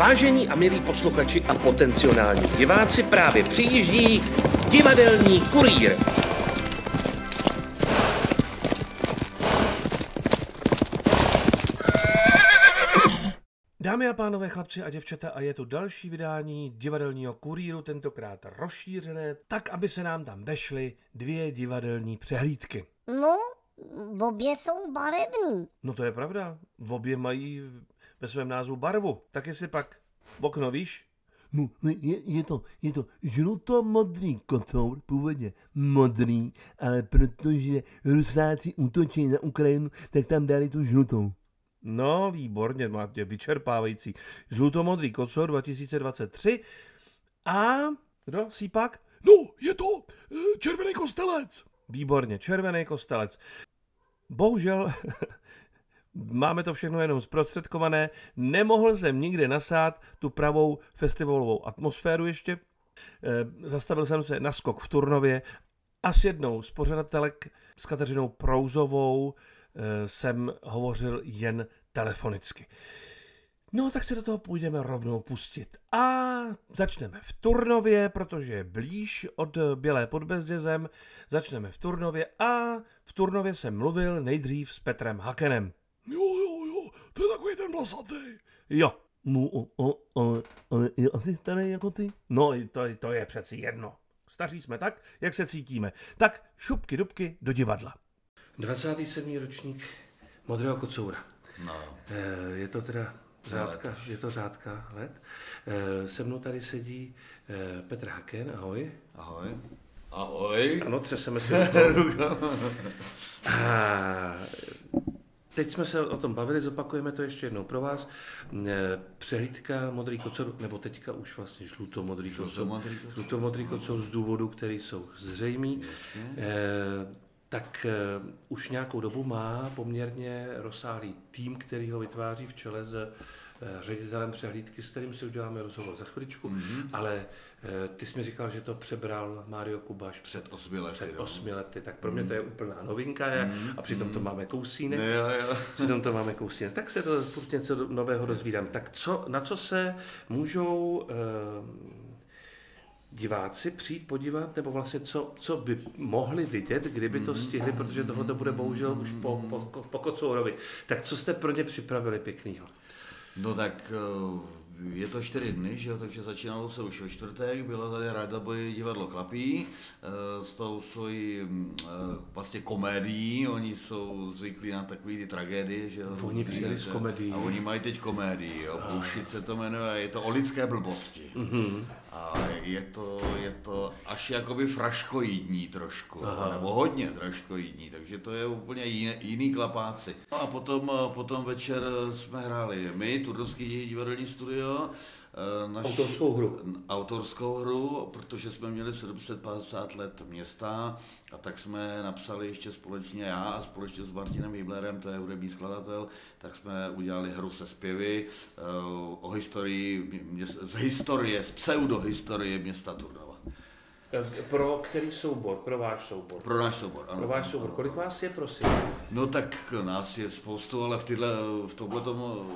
Vážení a milí posluchači a potenciální diváci, právě přijíždí divadelní kurýr. Dámy a pánové, chlapci a děvčata, a je tu další vydání divadelního kurýru, tentokrát rozšířené, tak, aby se nám tam vešly dvě divadelní přehlídky. No, obě jsou barevný. No to je pravda, v obě mají ve svém názvu barvu. Tak jestli pak okno, víš? No, ne, je, je to, je to žluto-modrý kocour, původně modrý, ale protože Rusáci útočí na Ukrajinu, tak tam dali tu žlutou. No, výborně, máte vyčerpávající. Žlutomodrý kocour 2023. A kdo? Sípak? No, je to eh, červený kostelec. Výborně, červený kostelec. Bohužel máme to všechno jenom zprostředkované. Nemohl jsem nikde nasát tu pravou festivalovou atmosféru ještě. Eh, Zastavil jsem se na skok v Turnově a s jednou z pořadatelek, s Kateřinou Prouzovou, eh, jsem hovořil jen telefonicky. No, tak se do toho půjdeme rovnou pustit. A začneme v Turnově, protože je blíž od Bělé pod Bezdězem. Začneme v Turnově a v Turnově jsem mluvil nejdřív s Petrem Hakenem. Jo, jo, jo, to je takový ten vlasatý. Jo, Mu, o, o, o, ale je asi starý jako ty? no to, to je přeci jedno. Staří jsme tak, jak se cítíme. Tak šupky dubky do divadla. 27. ročník Modrého kocoura. No, Eh, Je to teda řádka, je to řádka let. Eh, Se mnou tady sedí eh, Petr Haken, ahoj. ahoj. Ahoj. Ano, třeseme si rukou. A teď jsme se o tom bavili, zopakujeme to ještě jednou pro vás. Eh, Přehlídka modrý kocour, nebo teďka už vlastně žlutomodrý kocour. Žlutomodrý kocour. Z důvodů, které jsou zřejmý. Jasně. Eh, tak eh, už nějakou dobu má poměrně rozsáhlý tým, který ho vytváří v čele s eh, ředitelem přehlídky, s kterým si uděláme rozhovor za chviličku, Mhm. mm-hmm. ale ty jsi mi říkal, že to přebral Mario Kubaš Před osmi lety. před no. osmi lety, tak pro mě to je úplná novinka je, a přitom to máme kousínek. Ne, jo. Přitom to máme kousínek. Tak se to furt něco nového dozvídám. Tak co, na co se můžou eh, diváci přijít podívat, nebo vlastně co, co by mohli vidět, kdyby to stihli, protože tohle to bude bohužel už po, po, po Kocourovi. Tak co jste pro ně připravili pěknýho? No tak eh, je to čtyři dny, že jo, takže začínalo se už ve čtvrtek, bylo tady Radaboy divadlo chlapí eh, s tou svojí mm, eh, vlastně komédií, oni jsou zvyklí na takové ty tragédie, že jo. Oni přijeli s že- komedií. A oni mají teď komedii, jo, Bullshit se to jmenuje, je to o lidské blbosti. Mhm. A je to, je to až jakoby fraškoidní trošku, Aha. nebo hodně fraškoidní, takže to je úplně jiný, jiný klapáci. No a potom, potom večer jsme hráli my, Turdovský divadelní studio, eh, naš, Autorskou hru. autorskou hru, protože jsme měli 750 let města a tak jsme napsali ještě společně já a společně s Martinem Hiblerem, to je hudební skladatel, tak jsme udělali hru se zpěvy eh, o historii, z historie, z pseudohistorie města Turnova. Eh, Pro který soubor? Pro váš soubor? Pro náš soubor, ano. Pro váš soubor. Kolik vás je, prosím? No tak nás je spoustu, ale v, tyhle, v tomhle tomu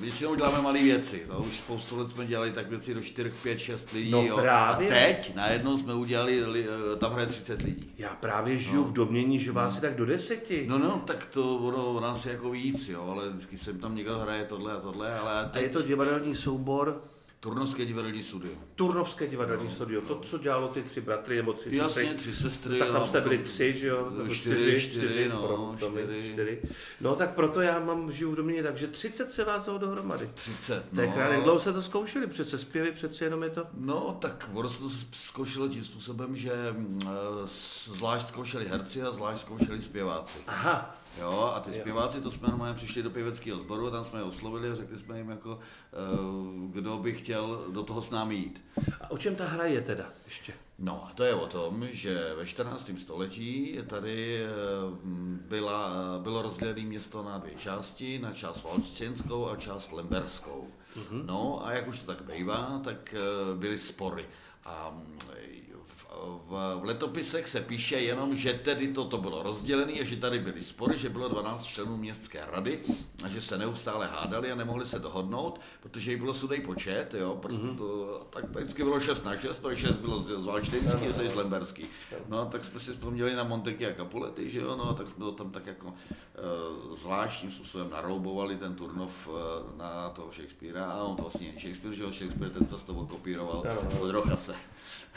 většinou děláme malé věci. No, už spoustu let jsme dělali tak věci do 4, 5, 6 lidí. No jo. právě. A teď najednou jsme udělali, li, tam hraje 30 lidí. Já právě žiju v domění, že vás je tak do deseti. No no, tak to ono u nás je jako víc, jo, ale vždycky sem tam někdo hraje tohle a tohle, ale A teď je to divadelní soubor Turnovské divadelní studio. Turnovské divadelní studio, to, co dělalo ty tři bratry nebo tři Jasně, sestry. tři sestry. Tak tam no, jste byli tři, že jo? Nebo Čtyři, čtyři, no, pro- čtyři. čtyři. No tak proto já mám, žiju v domění, takže 30 se vás dalo dohromady. 30, To je no. krát, jak dlouho se to zkoušeli, přece zpěvy, přece jenom je to. No, tak ono se to zkoušelo tím způsobem, že mm, eh, zvlášť zkoušeli herci a zvlášť zkoušeli zpěváci. Aha, Jo, a ty zpěváci, to jsme normálně přišli do pěveckého sboru, tam jsme je oslovili a řekli jsme jim, jako, eh, kdo by chtěl do toho s námi jít. a o čem ta hra je teda ještě? No a to je o tom, že ve 14. století tady eh, byla, bylo rozdělené město na dvě části, na část Valčenskou a část Lemberskou. No a jak už to tak bývá, tak eh, byly spory. A v, letopisech se píše jenom, že tedy toto bylo rozdělené a že tady byly spory, že bylo 12 členů městské rady a že se neustále hádali a nemohli se dohodnout, protože jich bylo sudej počet, jo, proto, mm-hmm. tak to vždycky bylo 6 na 6, protože 6 bylo z, z Valštejnský a 6 z Lemberský. No, tak jsme si vzpomněli na Monteky a Capulety, že jo, no, tak jsme to tam tak jako uh, zvláštním způsobem naroubovali ten Turnov uh, na toho Shakespearea a on to vlastně není Shakespeare, že jo, Shakespeare ten zase to kopíroval od Rochase.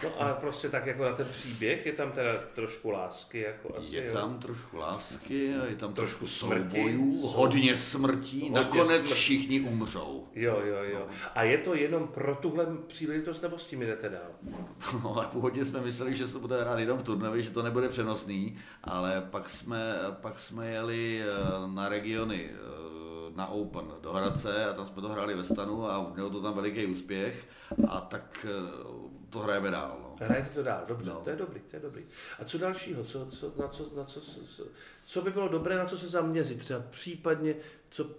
No a prostě tak jako na ten příběh je tam teda trošku lásky, jako asi, Je jo. tam trošku lásky, a je tam Trošku trošku smrti. soubojů, hodně smrtí, Hodně nakonec smrti. všichni umřou. Jo, jo, jo. A je to jenom pro tuhle příležitost, nebo s tím jdete dál? No a původně jsme mysleli, že se bude hrát jenom v Turnově, že to nebude přenosný, ale pak jsme, pak jsme jeli eh, na regiony eh, na Open do Hradce a tam jsme to hráli ve stanu a mělo to tam veliký úspěch a tak eh, to hrajeme dál. Hrajete to dál, dobře, No. to je dobrý, to je dobrý. A co dalšího, co, co, na co, na co, co, co by bylo dobré, na co se zaměřit, třeba případně, co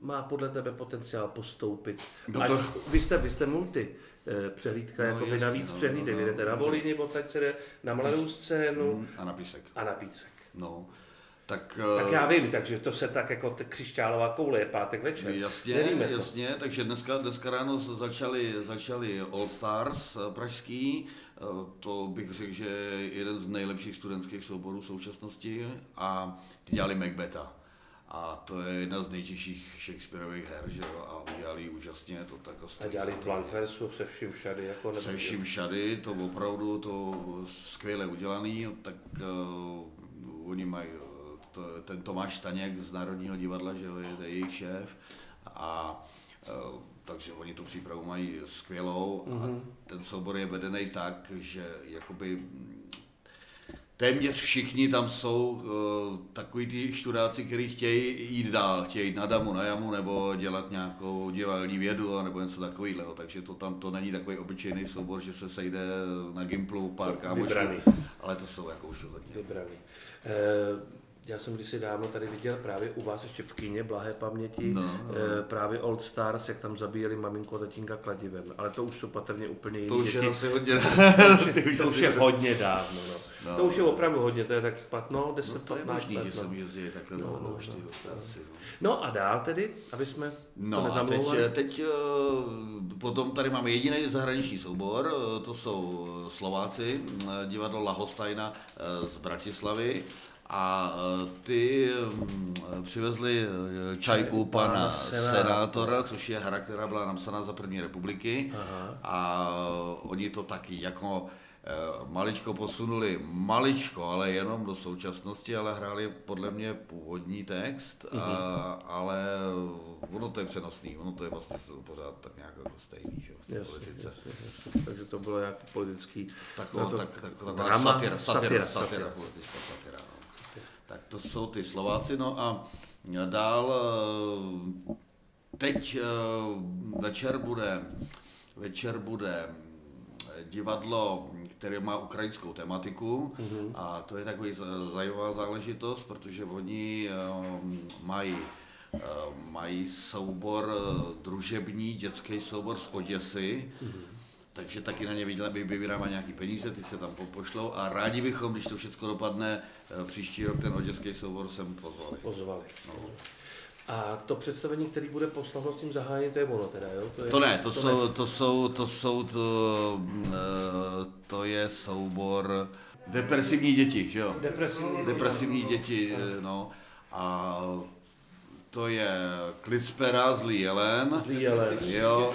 má podle tebe potenciál postoupit? No Ať, to- vy, jste, vy jste multi, eh, přehlídka, No, jako by jasně, navíc no, přehlídek, no, no, jdete na Volíny, odtaď se jde na mladou scénu Mm, A na písek. a na písek. No. Tak, Tak eh, já vím, takže to se tak jako t- křišťálová koule je pátek večer. Jasně, Nevíme to. jasně, takže dneska, dneska ráno začali, začali All Stars eh, pražský, eh, to bych řekl, že je jeden z nejlepších studentských souborů v současnosti a dělali Macbeta. A to je jedna z nejtěžších Shakespeareových her, že jo, a udělali úžasně, to tak A dělali za to. Blankversu se vším všady. Jako nebo- Se vším všady, to opravdu to skvěle udělaný, tak uh, oni mají, to, ten Tomáš Staněk z Národního divadla, že jo, je, to je jejich šéf, a uh, takže oni tu přípravu mají skvělou a ten soubor je vedený tak, že jakoby téměř všichni tam jsou uh, takový ty študáci, kteří chtějí jít dál, chtějí jít na damu, na jamu, nebo dělat nějakou divadelní vědu, a nebo něco takového. Takže to tam to není takový obyčejný soubor, že se sejde na Gimplu pár kámošů, ale to jsou jako už hodně. Vybraný. Eh, já jsem kdysi dávno tady viděl právě u vás ještě v kině Blahé paměti No, no. eh, právě Old Stars, jak tam zabíjeli maminku a tatínka kladivem. Ale to už jsou patrně úplně jiné To už je děti. asi hodně. to už je, to už je hodně dávno. No. No, to už je no. opravdu hodně, to je tak 15, 10, No to je 15 možný, let. že jsem no. jezdil takhle No, dlouho no, už no. starci. No. no a dál tedy, aby jsme to No a teď, nezamlouvali. teď eh, potom tady máme jediný zahraniční soubor, eh, to jsou Slováci, eh, divadlo Lahostajna eh, z Bratislavy a eh, ty mm, přivezli eh, čajku pana senátora. senátora, což je hra, která byla napsaná za první republiky Aha. a eh, oni to taky jako maličko posunuli, maličko, ale jenom do současnosti, ale hráli podle mě původní text, a, ale ono to je přenosný, ono to je vlastně pořád tak nějak jako stejný, že v té Jasně, politice. jasně, jasně. Takže to bylo nějaký politický... Taková, no to- tak, tak, taková drama, satira, satira, satira, satira, satira. politická satira. No. Tak to jsou ty Slováci, no a dál eh, teď eh, večer bude, večer bude divadlo, které má ukrajinskou tematiku Mhm. a to je takový zajímavá záležitost, protože oni eh, mají mají soubor družební, dětský soubor z Oděsy, takže taky na ně vybíráme nějaký peníze, ty se tam po- pošlou a rádi bychom, když to všechno dopadne, eh, příští rok ten oděský soubor sem pozvali. Pozvali. A to představení, který bude po slavnostním zahájení, to je ono teda, jo? je, To ne, to, jsou, to jsou, to jsou, to, eh, to je soubor depresivní děti, že jo? Depresivní. Depresivní děti, eh, no. A to je Klicpera, Zlý jelen. Zlý jelen. Jo.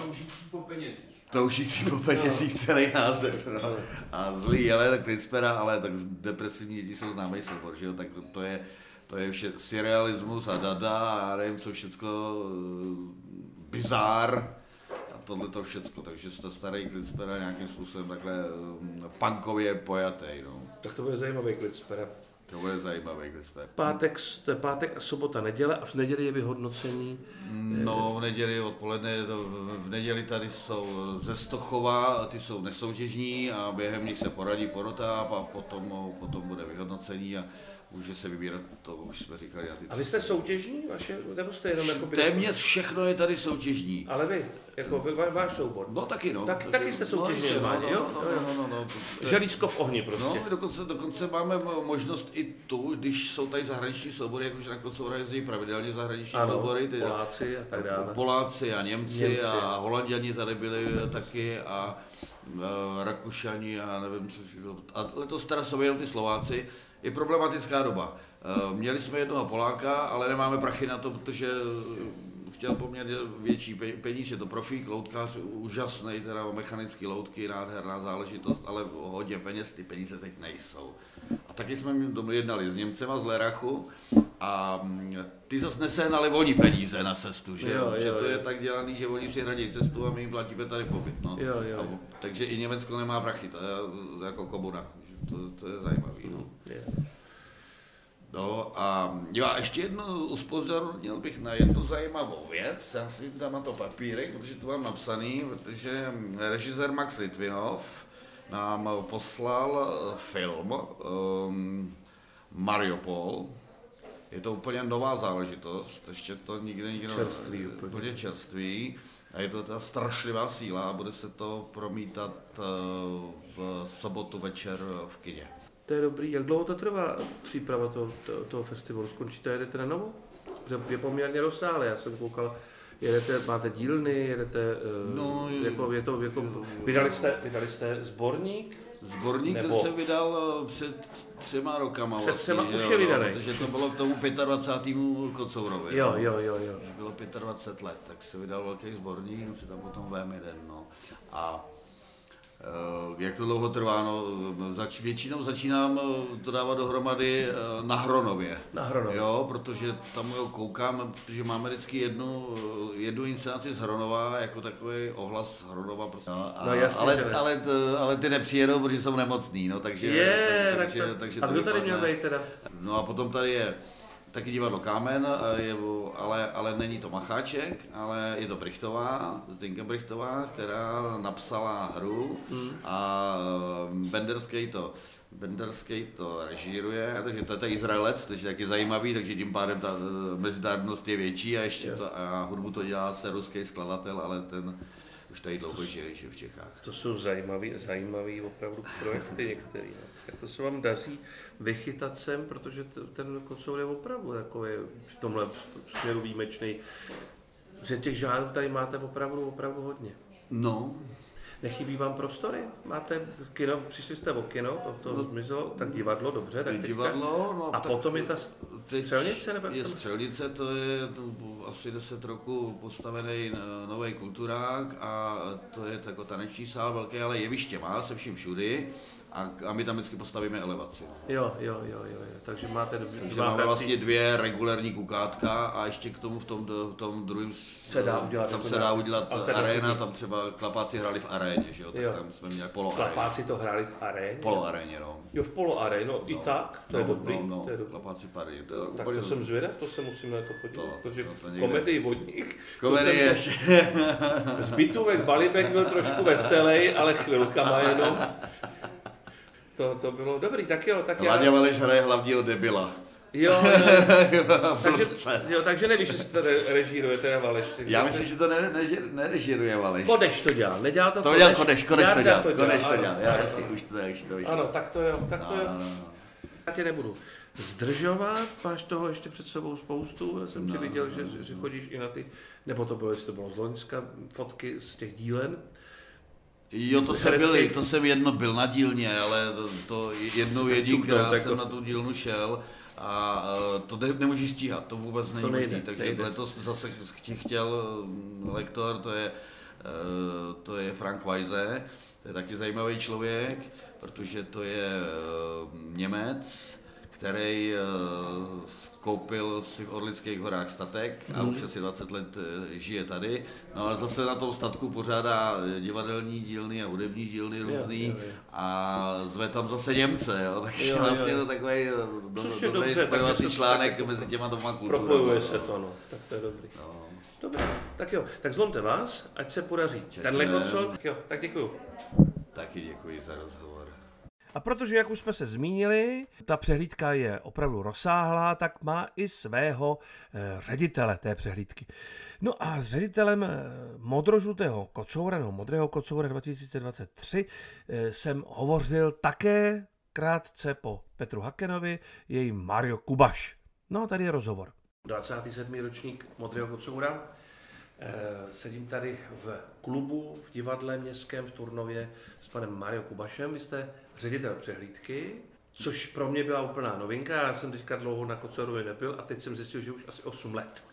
Toužící po penězích celý název. No. A zlý jelen, Klicpera, ale tak depresivní děti jsou známý soubor, že jo? Tak to je, to je vše, surrealismus a dada a já nevím, co všecko, eh, bizár a tohle to všecko, takže jste starý Klicpera nějakým způsobem takhle eh, punkově pojatý, no. Tak to bude zajímavý teda. To bude zajímavý Klicper. Pátek, to je pátek a sobota, neděle a v neděli je vyhodnocení. No, v neděli odpoledne, v neděli tady jsou ze Stochova, ty jsou nesoutěžní a během nich se poradí porota a potom, potom bude vyhodnocení a může se vybírat, to už jsme říkali A vy jste soutěžní vaše, nebo jste jenom jako Téměř všechno je tady soutěžní. Ale vy, jako vy, váš soubor. No taky no. Tak- taky jste soutěžní no, normálně, no, jo? no, Jo, no, no, no, no, je- Želízko v ohni prostě. No, dokonce, dokonce máme mo- možnost i tu, když jsou tady zahraniční soubory, jakože na Kocoura jezdí pravidelně zahraniční ano, soubory, ty Poláci a tak dále. Poláci a Němci, Němci. a Holanděni tady byli taky a e, Rakušani a nevím, co všechno. A letos teda jsou jenom ty Slováci. Je problematická doba. E, Měli jsme jednoho Poláka, ale nemáme prachy na to, protože e, chtěl poměrně větší pe- peníze, je to profík, loutkář, úžasný, teda mechanický loutky, nádherná záležitost, ale hodně peněz, ty peníze teď nejsou. A taky jsme jednali s Němcema z Lerachu a mm, ty zase nesehnali oni peníze na cestu, že, Jo, jo, že jo, to je jo. tak dělaný, že oni si hradí cestu a my jim platíme tady pobyt. No. Jo, jo. A, takže i Německo nemá prachy, to je jako komuna, že to, to je zajímavý. No. Je. No a jo, a ještě jedno upozornil bych na jednu zajímavou věc, já si dám na to papírek, protože to mám napsaný, protože režisér Max Litvinov nám poslal eh, film um, Mariupol. Je to úplně nová záležitost, ještě to nikde nikdo Čerstvý úplně. úplně čerstvý. A je to ta strašlivá síla a bude se to promítat eh, v sobotu večer v kině. To je dobrý. Jak dlouho to trvá příprava toho, toho, toho festivalu? Skončíte, jedete na novo? Je poměrně rozsáhlé. Já jsem koukal, jedete, máte dílny, jedete, eh, No, jako, je to, jako, vydali jste, vydali jste sborník? Zborník ten Nebo- se vydal eh, před třema rokama Před třema vlastně, už že je jo, vydaný. Protože to bylo k tomu 25. Kocourovi. Jo, no. jo, jo, jo. Už bylo 25 let, tak se vydal velký sborník, on si tam potom vem jeden, no. A jak to dlouho trvá, no, zač, většinou začínám eh, to dávat dohromady eh, na Hronově. Na Hronově. Jo, protože tam jo, koukám, protože máme vždycky jednu, eh, jednu inscenaci z Hronova, jako takový ohlas Hronova. Prostě. No, a, No, jasně, ale, ale, t- ale ty nepřijedou, protože jsou nemocný, no, takže... Je, tak, takže, tak, takže a to kdo tady měl být teda? No a potom tady je taky divadlo Kámen, eh, je, ale, ale není to Macháček, ale je to Brichtová, Zdenka Brichtová, která napsala hru a eh, Benderský to Benderský to režíruje, takže to je ten Izraelec, takže taky zajímavý, takže tím pádem ta eh, mezinárodnost je větší a ještě to, a hudbu to dělá se ruský skladatel, ale ten už tady dlouho žije žije v Čechách. To jsou zajímavý, zajímavý opravdu projekty některý. No. To se vám daří vychytat sem, protože ten kocour je opravdu takový v tomhle směru výjimečný. Že těch žánrů tady máte opravdu, opravdu hodně. No, Nechybí vám prostory? Máte kino, přišli jste o kino, to, to zmizelo, tak divadlo, dobře. Tak divadlo, no a tak- potom je ta Teď střelnice, nebo Je střelnice, to je asi 10 roku postavený nový kulturák a to je jako taneční sál velký, ale jeviště má se vším všudy a, a my tam vždycky postavíme elevaci. Jo, jo, jo, jo, jo. takže máte dv- Takže dva máme vlastně dvě regulární kukátka a ještě k tomu v tom, v tom druhém Se dá udělat tam jako se dá udělat arena, tam třeba klapáci hráli v aréně, že jo, tak Jo. tam jsme měli polo aréně. Klapáci to hráli v aréně. Polo aréně, no. Jo, v polo aréně, no, i tak, to je no, dobrý, No, no, to je dobrý. klapáci pary. To, Tak úplně to jsem zvědav, to se musím na to podívat, To- protože to- to někde- komedii vodních Komedie to jsem- ještě. Zbytůvek Balibek byl trošku veselý, ale chvilkama jenom. To, to bylo dobrý, tak jo, tak já... Láďa Valeš hraje hlavního debila. Jo, no, takže, jo, takže nevíš, jestli to re- režírujete na Valeš. Já myslím, že to ne, ne, nerežiruje Valeš. Kodeš to dělá, nedělá to To dělal Kodeš, Kodeš to dělal, Kodeš to dělal. Já jasně, už to, už to vyšlo. Ano, tak to jo, tak to jo. No, no, no. Já tě nebudu zdržovat, máš toho ještě před sebou spoustu, já jsem tě No, viděl, že, že, že chodíš i na ty, nebo to bylo, jestli to bylo z Loňska, fotky z těch dílen. Jo, to jsem, byl, to jsem jedno byl na dílně, ale to, to jednou jedinkrát jsem na tu dílnu šel a eh, to ne, nemůžeš stíhat, to vůbec není možný, takže nejde. letos zase ch- chtěl mm, lektor, to je, eh, to je Frank Weise, to je taky zajímavý člověk, protože to je eh, Němec, který eh, koupil si v Orlických horách statek a Mhm. už asi 20 let eh, žije tady. No ale zase na tom statku pořádá eh, divadelní dílny a hudební dílny různý jo, jo. a zve tam zase Němce, jo, takže Jo, jo, vlastně jo. to takový do, dobrý dobře, spojovací článek mezi těma dvěma kulturami. Propojuje se to, no, tak to je dobrý. No. Dobrý, tak jo, tak zlomte vás, ať se podaří. Čekne. Tenhle koncol, tak jo, tak děkuju. Taky děkuji za rozhovor. A protože, jak už jsme se zmínili, ta přehlídka je opravdu rozsáhlá, tak má i svého eh, ředitele té přehlídky. No a s ředitelem eh, modrožlutého kocoura, nebo modrého kocoura 2023, eh, jsem hovořil také krátce po Petru Hakenovi, její Mario Kubaš. No a tady je rozhovor. 27. ročník Modrého kocoura. Sedím tady v klubu, v divadle městském v Turnově s panem Mario Kubašem. Vy jste ředitel přehlídky, což pro mě byla úplná novinka. Já jsem teďka dlouho na Kocourovi nebyl a teď jsem zjistil, že už asi 8 let.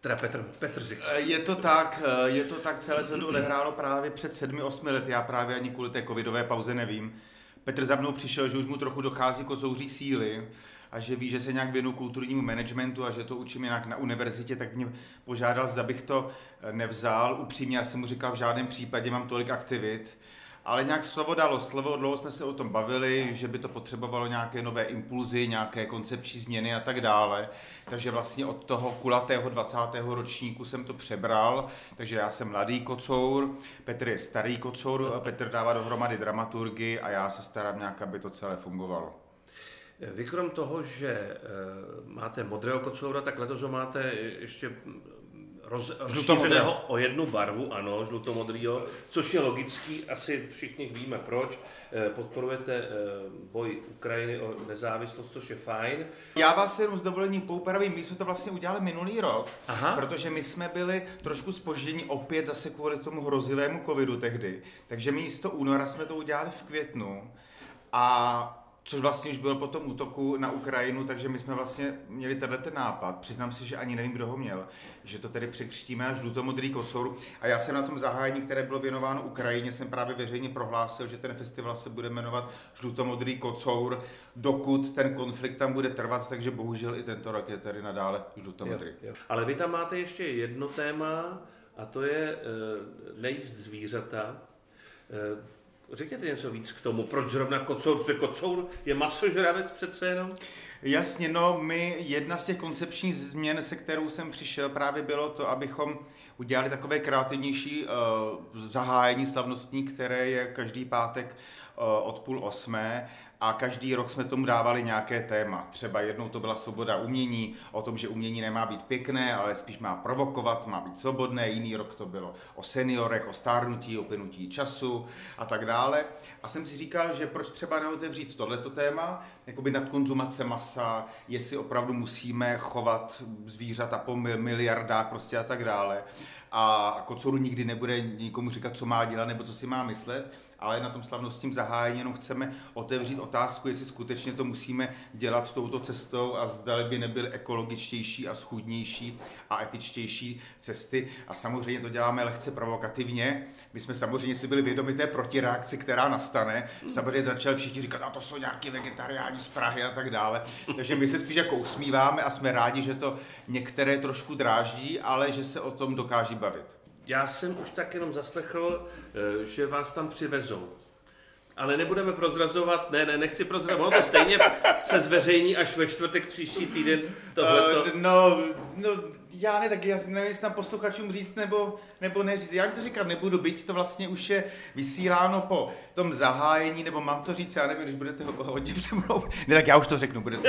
Teda Petr, Petr Zik. Je to tak, eh, je to tak, celé se to odehrálo právě před sedmi, osmi lety, já právě ani kvůli té covidové pauze nevím. Petr za mnou přišel, že už mu trochu dochází kocouří síly a že ví, že se nějak věnu kulturnímu managementu a že to učím jinak na univerzitě, tak mě požádal, zda bych to eh, nevzal. Upřímně, já jsem mu říkal, v žádném případě mám tolik aktivit, ale nějak slovo dalo slovo, dlouho jsme se o tom bavili, že by to potřebovalo nějaké nové impulzy, nějaké koncepční změny a tak dále. Takže vlastně od toho kulatého 20. ročníku jsem to přebral, takže já jsem mladý kocour, Petr je starý kocour, Petr dává dohromady dramaturgy a já se starám nějak, aby to celé fungovalo. Vy krom toho, že eh, máte modrého kocoura, tak letos ho máte ještě roz, rozšířeného o jednu barvu, ano, žlutomodrýho, což je logický, asi všichni víme proč. Eh, Podporujete eh, boj Ukrajiny o nezávislost, což je fajn. Já vás jenom s dovolením poupravím, my jsme to vlastně udělali minulý rok, Aha. protože my jsme byli trošku spoždění opět zase kvůli tomu hrozivému covidu tehdy, takže místo února jsme to udělali v květnu a což vlastně už bylo po tom útoku na Ukrajinu, takže my jsme vlastně měli tenhle ten nápad, přiznám si, že ani nevím, kdo ho měl, že to tedy překřtíme na žlutomodrý kosour a já jsem na tom zahájení, které bylo věnováno Ukrajině, jsem právě veřejně prohlásil, že ten festival se bude jmenovat žlutomodrý kocour, dokud ten konflikt tam bude trvat, takže bohužel i tento rok je tady nadále žlutomodrý. Jo, jo. Ale vy tam máte ještě jedno téma, a to je uh, nejíst zvířata. Uh, řekněte něco víc k tomu, proč zrovna kocour, protože kocour je masožravec přece jenom? Jasně, no my, jedna z těch koncepčních změn, se kterou jsem přišel, právě bylo to, abychom udělali takové kreativnější uh, zahájení slavnostní, které je každý pátek uh, od půl osmé a každý rok jsme tomu dávali nějaké téma. Třeba jednou to byla svoboda umění, o tom, že umění nemá být pěkné, ale spíš má provokovat, má být svobodné. Jiný rok to bylo o seniorech, o stárnutí, o plynutí času a tak dále. A jsem si říkal, že proč třeba neotevřít tohleto téma, jakoby nadkonzumace masa, jestli opravdu musíme chovat zvířata po miliardách prostě a tak dále a kocouru nikdy nebude nikomu říkat, co má dělat nebo co si má myslet, ale na tom slavnostním zahájení jenom chceme otevřít otázku, jestli skutečně to musíme dělat touto cestou a zdali by nebyly ekologičtější a schůdnější a etičtější cesty. A samozřejmě to děláme lehce provokativně. My jsme samozřejmě si byli vědomi té protireakce, která nastane. Samozřejmě začali všichni říkat, a to jsou nějaký vegetariáni z Prahy a tak dále. Takže my se spíš jako usmíváme a jsme rádi, že to některé trošku dráždí, ale že se o tom dokáží bavit. Já jsem už tak jenom zaslechl, eh, že vás tam přivezou. Ale nebudeme prozrazovat, ne, ne, nechci prozrazovat, ono to stejně se zveřejní až ve čtvrtek příští týden tohleto. Uh, no, no, já ne, tak já nevím, jestli tam posluchačům říct nebo, nebo neříct. Já to říkám, nebudu, byť to vlastně už je vysíláno po tom zahájení, nebo mám to říct, já nevím, když budete hodně přemlouvat. Ne, tak já už to řeknu, bude to.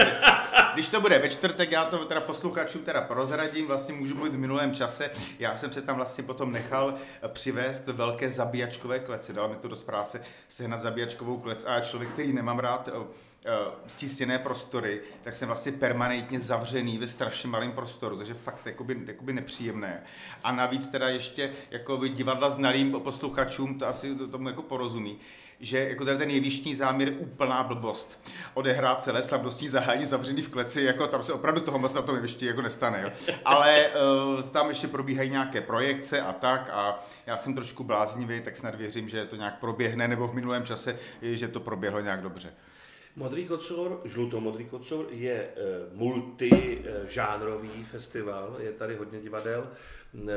Když to bude ve čtvrtek, já to teda posluchačům teda prozradím, vlastně můžu mluvit v minulém čase. Já jsem se tam vlastně potom nechal přivést ve velké zabíjačkové kleci, dal mi to dost práce sehnat zabíjačkovou klec a já člověk, který nemám rád tistěné prostory, tak jsem vlastně permanentně zavřený ve strašně malém prostoru, takže fakt jakoby, jakoby nepříjemné. A navíc teda ještě jako divadla znalým posluchačům to asi tomu jako porozumí že jako ten jevištní záměr je úplná blbost. Odehrát celé slavnostní zahájení zavřený v kleci, jako tam se opravdu toho moc na tom jevišti jako nestane. Jo. Ale uh, tam ještě probíhají nějaké projekce a tak a já jsem trošku bláznivý, tak snad věřím, že to nějak proběhne, nebo v minulém čase, že to proběhlo nějak dobře. Modrý kocour, žlutomodrý kocour je e, multižánrový festival, je tady hodně divadel. E,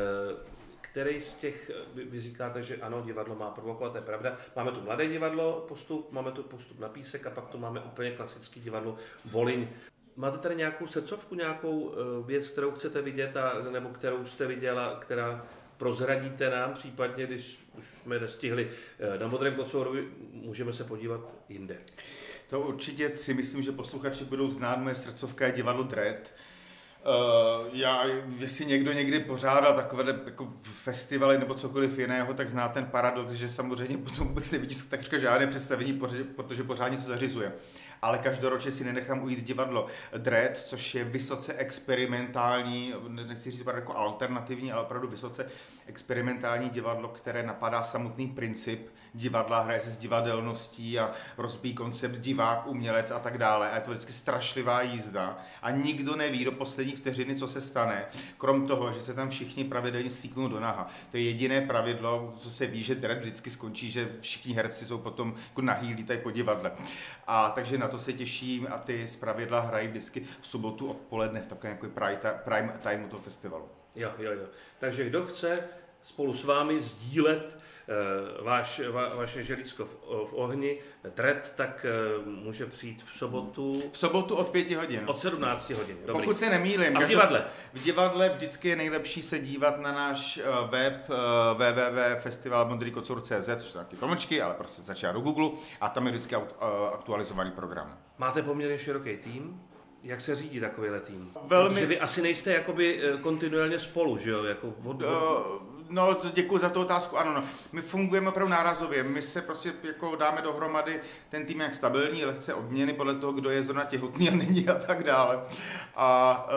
který z těch, vy, vy říkáte, že ano, divadlo má provokovat, to je pravda. Máme tu mladé divadlo, postup, máme tu postup na písek a pak tu máme úplně klasický divadlo Voliň. Máte tady nějakou srdcovku, nějakou věc, kterou chcete vidět, a, nebo kterou jste viděla, která prozradíte nám, případně když už jsme nestihli eh, na Modrém kocourovi, můžeme se podívat jinde. To určitě si myslím, že posluchači budou znát moje srdcovka je divadlo Dread. Uh, já, jestli někdo někdy pořádal takové jako festivaly nebo cokoliv jiného, tak zná ten paradox, že samozřejmě potom vůbec nevidí takřka žádné představení, protože pořád něco zařizuje ale každoročně si nenechám ujít divadlo Dread, což je vysoce experimentální, nechci říct jako alternativní, ale opravdu vysoce experimentální divadlo, které napadá samotný princip divadla, hraje se s divadelností a rozbíjí koncept divák, umělec a tak dále. A je to vždycky strašlivá jízda a nikdo neví do poslední vteřiny, co se stane, krom toho, že se tam všichni pravidelně stýknou do naha. To je jediné pravidlo, co se ví, že Dread vždycky skončí, že všichni herci jsou potom jako nahý, lítají po divadle. A takže na to se těším a ty zpravidla hrají vždycky v sobotu odpoledne v takovém jako prime, timeu toho festivalu. Jo, jo, jo. Takže kdo chce spolu s vámi sdílet váš, va, vaše želízko v, v ohni, tret, tak uh, může přijít v sobotu. V sobotu od 5 hodin. Od 17 hodin. Dobrý. Pokud se nemýlím. A v divadle? V divadle vždycky je nejlepší se dívat na náš uh, web www.festivalmodrýkocour.cz, což jsou taky pomlčky, ale prostě začíná do Google a tam je vždycky aktualizovaný program. Máte poměrně široký tým? Jak se řídí takovýhle tým? Velmi... Protože vy asi nejste jakoby kontinuálně spolu, že jo? Jako od, od... Uh, No, děkuji za tu otázku. Ano, no. My fungujeme opravdu nárazově. My se prostě jako dáme dohromady ten tým jak stabilní, lehce obměny podle toho, kdo je zrovna těhotný a není a tak dále. A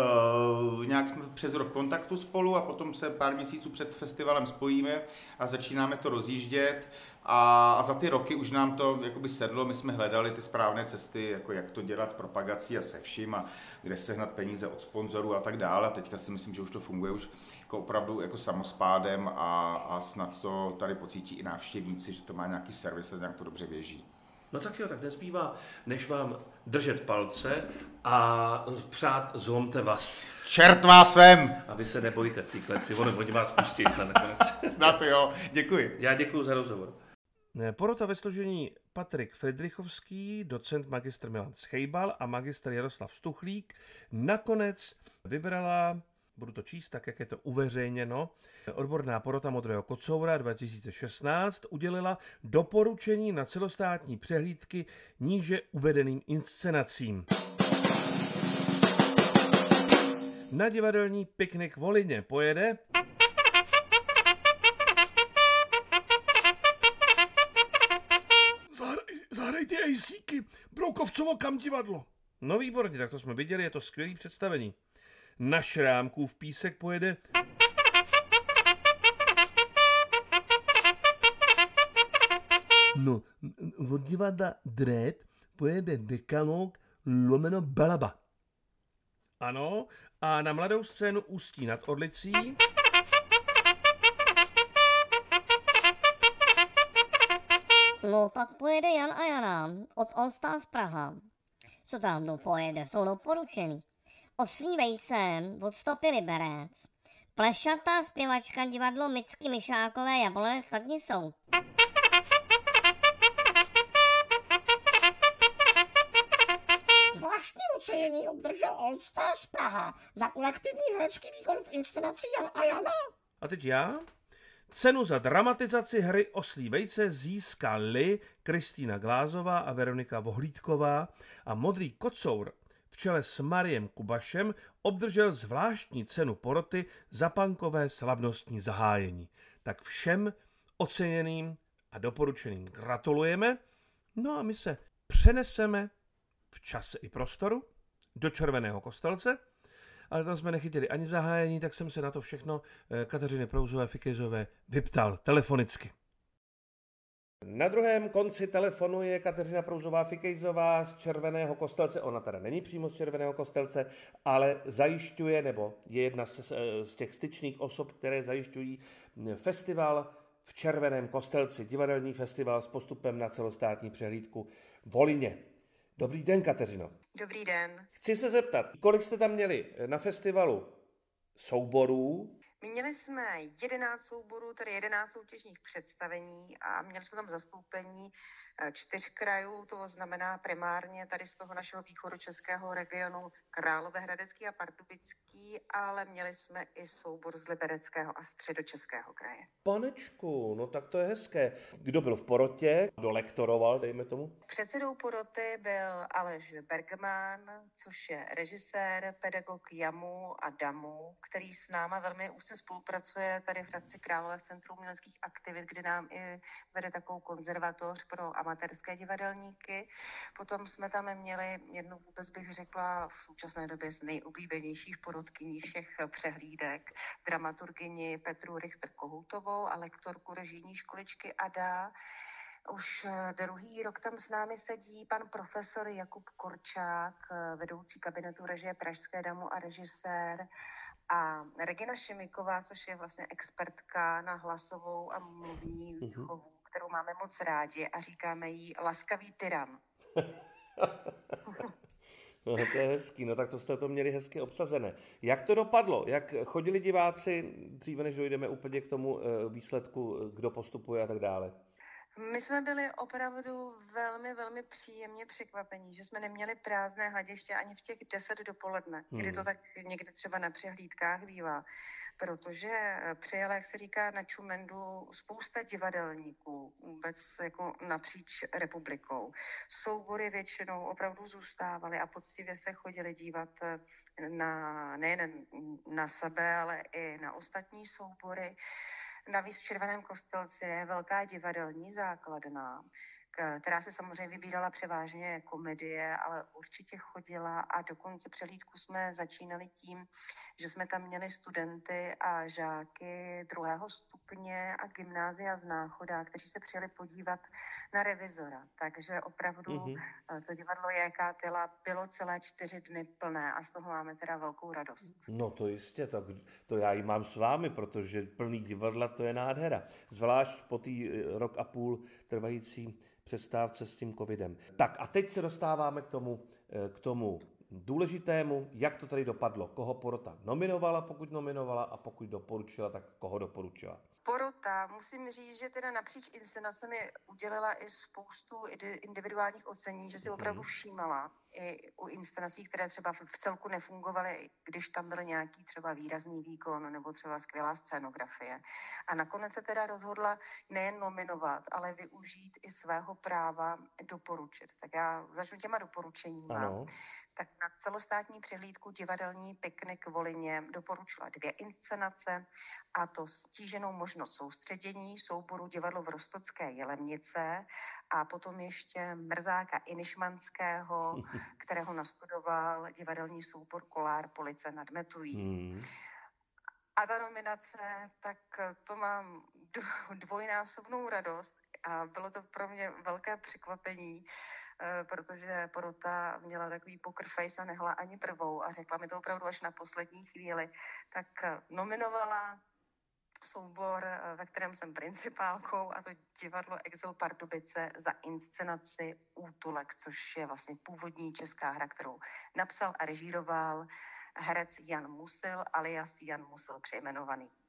uh, nějak jsme přes rok v kontaktu spolu a potom se pár měsíců před festivalem spojíme a začínáme to rozjíždět. A, a za ty roky už nám to jakoby sedlo, my jsme hledali ty správné cesty, jako jak to dělat s propagací a se vším a kde sehnat peníze od sponzorů a tak dále. A teďka si myslím, že už to funguje už jako opravdu jako samospádem a, a snad to tady pocítí i návštěvníci, že to má nějaký servis a nějak to dobře běží. No tak jo, tak nezbývá, než vám držet palce a přát zlomte vás. Čert vás vem! A vy se nebojte v té kleci, ono, oni vás pustí snad nakonec. Snad jo, děkuji. Já děkuji za rozhovor. Porota ve složení Patrik Fridrichovský, docent magistr Milan Schejbal a magistr Jaroslav Stuchlík nakonec vybrala budu to číst tak, jak je to uveřejněno. Odborná porota Modrého kocoura 2016 udělila doporučení na celostátní přehlídky níže uvedeným inscenacím. Na divadelní piknik Volině pojede Zahrajte ejsíky, Broukovcovo kam divadlo. No výborně, tak to jsme viděli, je to skvělé představení na šrámku v písek pojede No, od divadla Dread pojede dekalog lomeno Balaba. Ano, a na mladou scénu Ústí nad Orlicí No, tak pojede Jan a Jana od All Stars Praha. Co tam no pojede, jsou doporučený. Oslí vejce od stopy Liberec. Plešatá zpěvačka divadlo Micky Myšákové Jablonec Sladní jsou. Zvláštní ocenění obdržel All Stars Praha za kolektivní herecký výkon v inscenaci Jan a Jana. A teď já? Cenu za dramatizaci hry Oslí vejce získali Kristýna Glázová a Veronika Vohlídková a Modrý kocour v čele s Mariem Kubašem obdržel zvláštní cenu poroty za pankové slavnostní zahájení. Tak všem oceněným a doporučeným gratulujeme. No a my se přeneseme v čase i prostoru do Červeného kostelce, ale tam jsme nechytili ani zahájení, tak jsem se na to všechno eh, Kateřiny Prouzové Fikejzové vyptal telefonicky. Na druhém konci telefonu je Kateřina Prouzová Fikejzová z Červeného kostelce. Ona teda není přímo z Červeného kostelce, ale zajišťuje, nebo je jedna z, z těch styčných osob, které zajišťují festival v Červeném kostelci, divadelní festival s postupem na celostátní přehlídku Volině. Dobrý den, Kateřino. Dobrý den. Chci se zeptat, kolik jste tam měli na festivalu souborů, Měli jsme 11 souborů, tedy 11 soutěžních představení a měli jsme tam zastoupení eh, čtyř krajů, to znamená primárně tady z toho našeho východu českého regionu Královéhradecký a Pardubický, ale měli jsme i soubor z Libereckého a středočeského kraje. Panečku, no tak to je hezké. Kdo byl v porotě, kdo lektoroval, dejme tomu? Předsedou poroty byl Aleš Bergman, což je režisér, pedagog Jamu a Damu, který s náma velmi úzce spolupracuje tady v Hradci Králové v Centru uměleckých aktivit, kde nám i vede takovou konzervatoř pro amatérské divadelníky. Potom jsme tam měli jednu, vůbec bych řekla, v současné době z nejoblíbenějších porotkyní všech přehlídek, dramaturgyni Petru Richter-Kohoutovou a lektorku režijní školičky ADA. Už eh, druhý rok tam s námi sedí pan profesor Jakub Korčák, eh, vedoucí kabinetu režie Pražské damu a režisér a Regina Šimiková, což je vlastně expertka na hlasovou a mluvní výchovu, kterou máme moc rádi a říkáme jí laskavý tyran. No, to je hezký, no tak to jste to měli hezky obsazené. Jak to dopadlo? Jak chodili diváci, dříve než dojdeme úplně k tomu eh, výsledku, eh, kdo postupuje a tak dále? My jsme byli opravdu velmi, velmi příjemně překvapení, že jsme neměli prázdné hlediště ani v těch 10 dopoledne, hmm. kdy to tak někde třeba na přehlídkách bývá. Protože přijela, jak se říká, na Čumendu spousta divadelníků, vůbec jako napříč republikou. Soubory většinou opravdu zůstávaly a poctivě se chodili dívat na, nejen na sebe, ale i na ostatní soubory. Navíc v Červeném kostelci je velká divadelní základna, která se samozřejmě vybírala převážně komedie, ale určitě chodila a dokonce přehlídku jsme začínali tím, že jsme tam měli studenty a žáky druhého stupně a gymnázia z Náchoda, kteří se přijeli podívat na revizora. Takže opravdu mm-hmm. to divadlo J.K. Tyla bylo celé čtyři dny plné a z toho máme teda velkou radost. No to jistě, tak to já ji mám s vámi, protože plný divadla to je nádhera. Zvlášť po té eh, rok a půl trvající přestávce s tím covidem. Tak a teď se dostáváme k tomu, eh, k tomu důležitému, jak to tady dopadlo, koho porota nominovala, pokud nominovala a pokud doporučila, tak koho doporučila. Porota, musím říct, že teda napříč inscenacemi udělala i spoustu individuálních ocení, že si opravdu všímala i u inscenací, které třeba v celku nefungovaly, když tam byl nějaký třeba výrazný výkon nebo třeba skvělá scénografie. A nakonec se teda rozhodla nejen nominovat, ale využít i svého práva doporučit. Tak já začnu těma doporučeníma. Ano tak na celostátní přehlídku divadelní piknik v Volině doporučila dvě inscenace, a to stíženou možnost soustředění souboru divadlo v Rostocké Jelemnice a potom ještě Mrzáka Inišmanského, kterého nastudoval divadelní soubor Kolár Police nad Metují. Hmm. A ta nominace, tak to mám dvojnásobnou radost a bylo to pro mě velké překvapení, protože porota měla takový poker face a nehla ani prvou a řekla mi to opravdu až na poslední chvíli, tak eh, nominovala soubor, eh, ve kterém jsem principálkou, a to divadlo Exil Pardubice za inscenaci Útulek, což je vlastně původní česká hra, kterou napsal a režíroval herec Jan Musil, alias Jan Musil přejmenovaný.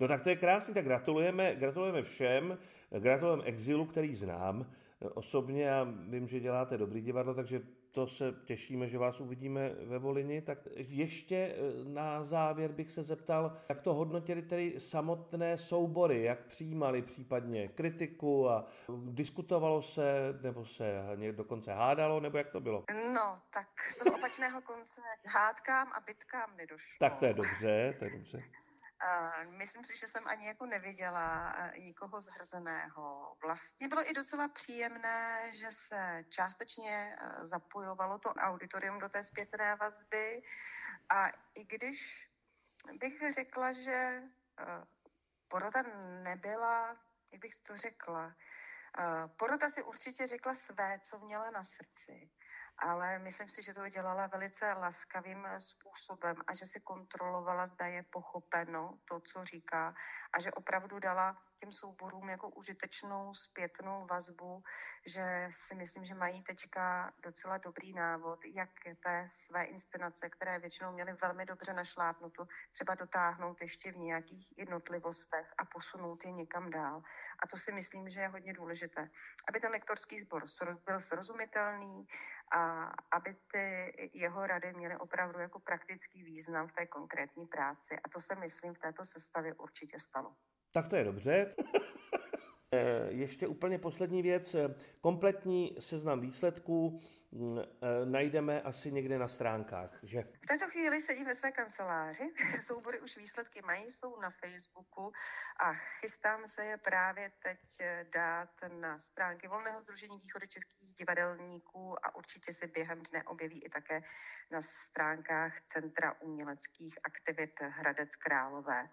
No tak to je krásný, tak gratulujeme, gratulujeme všem, gratulujeme Exilu, který znám, osobně a vím, že děláte dobrý divadlo, takže to se těšíme, že vás uvidíme ve Volini. Tak ještě eh, na závěr bych se zeptal, jak to hodnotili tedy samotné soubory, jak přijímali případně kritiku a diskutovalo se, nebo se dokonce hádalo, nebo jak to bylo? No, tak z toho opačného konce hádkám a bitkám nedošlo. Tak to je dobře, to je dobře. Myslím si, že jsem ani jako neviděla nikoho zhrzeného. Vlastně bylo i docela příjemné, že se částečně zapojovalo to auditorium do té zpětné vazby a i když bych řekla, že porota nebyla, jak bych to řekla, porota si určitě řekla své, co měla na srdci ale myslím si, že to dělala velice laskavým způsobem a že si kontrolovala, zda je pochopeno to, co říká a že opravdu dala těm souborům jako užitečnou zpětnou vazbu, že si myslím, že mají teďka docela dobrý návod, jak té své inscenace, které většinou měly velmi dobře našlápnuto, třeba dotáhnout ještě v nějakých jednotlivostech a posunout je někam dál. A to si myslím, že je hodně důležité. Aby ten lektorský sbor byl srozumitelný a aby ty jeho rady měly opravdu jako praktický význam v té konkrétní práci. A to se myslím v této sestavě určitě stalo. Tak to je dobře. Eh, ještě úplně poslední věc. Kompletní seznam výsledků mm, eh, najdeme asi někde na stránkách, že? V této chvíli sedím ve své kanceláři. Soubory už výsledky mají, jsou na Facebooku a chystám se je právě teď eh, dát na stránky Volného združení východočeských divadelníků a určitě se během dne objeví i také na stránkách Centra uměleckých aktivit Hradec Králové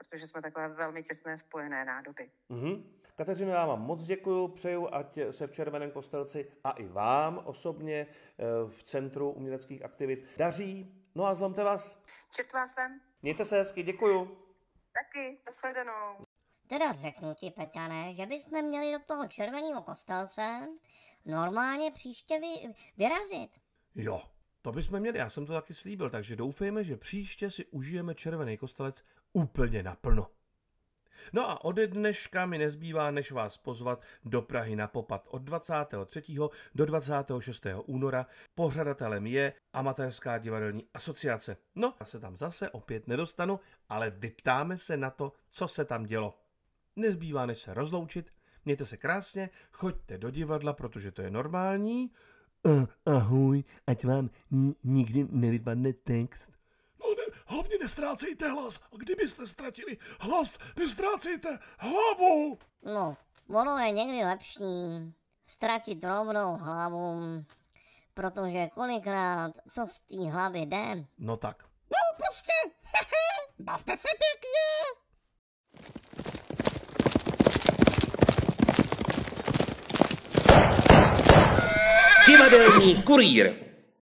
protože jsme takové velmi těsné spojené nádoby. Mm-hmm. Kateřino, já vám moc děkuji, přeju, ať se v Červeném kostelci a i vám osobně eh, v Centru uměleckých aktivit daří. No a zlomte vás. Čert vás vem. Mějte se hezky, děkuju. Taky, nashledanou. Teda řeknu ti, Peťané, že bychom měli do toho červeného kostelce normálně příště vy, vyrazit. Jo, to bychom měli, já jsem to taky slíbil, takže doufejme, že příště si užijeme červený kostelec úplně naplno. No a ode dneška mi nezbývá, než vás pozvat do Prahy na popat od 23. do 26. února. Pořadatelem je Amatérská divadelní asociace. No, já se tam zase opět nedostanu, ale vyptáme se na to, co se tam dělo. Nezbývá, než se rozloučit. Mějte se krásně, choďte do divadla, protože to je normální. Uh, ahoj, ať vám nikdy nevypadne text. No ne, hlavně nestrácejte hlas. A kdybyste ztratili hlas, nestrácejte hlavu. No, ono je někdy lepší ztratit rovnou hlavu, protože kolikrát, co z té hlavy jde, No tak. No prostě, bavte se pěkně. Divadelní kurýr.